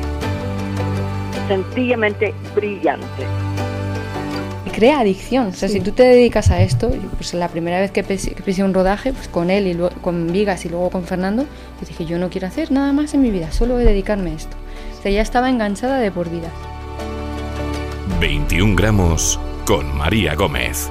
Sencillamente brillante. Crea adicción, o sea, si tú te dedicas a esto, pues la primera vez que pisé un rodaje, pues con él y luego, con Vigas y luego con Fernando, yo dije, yo no quiero hacer nada más en mi vida, solo voy a dedicarme a esto. O sea, ya estaba enganchada de por vida. 21 gramos con María Gómez.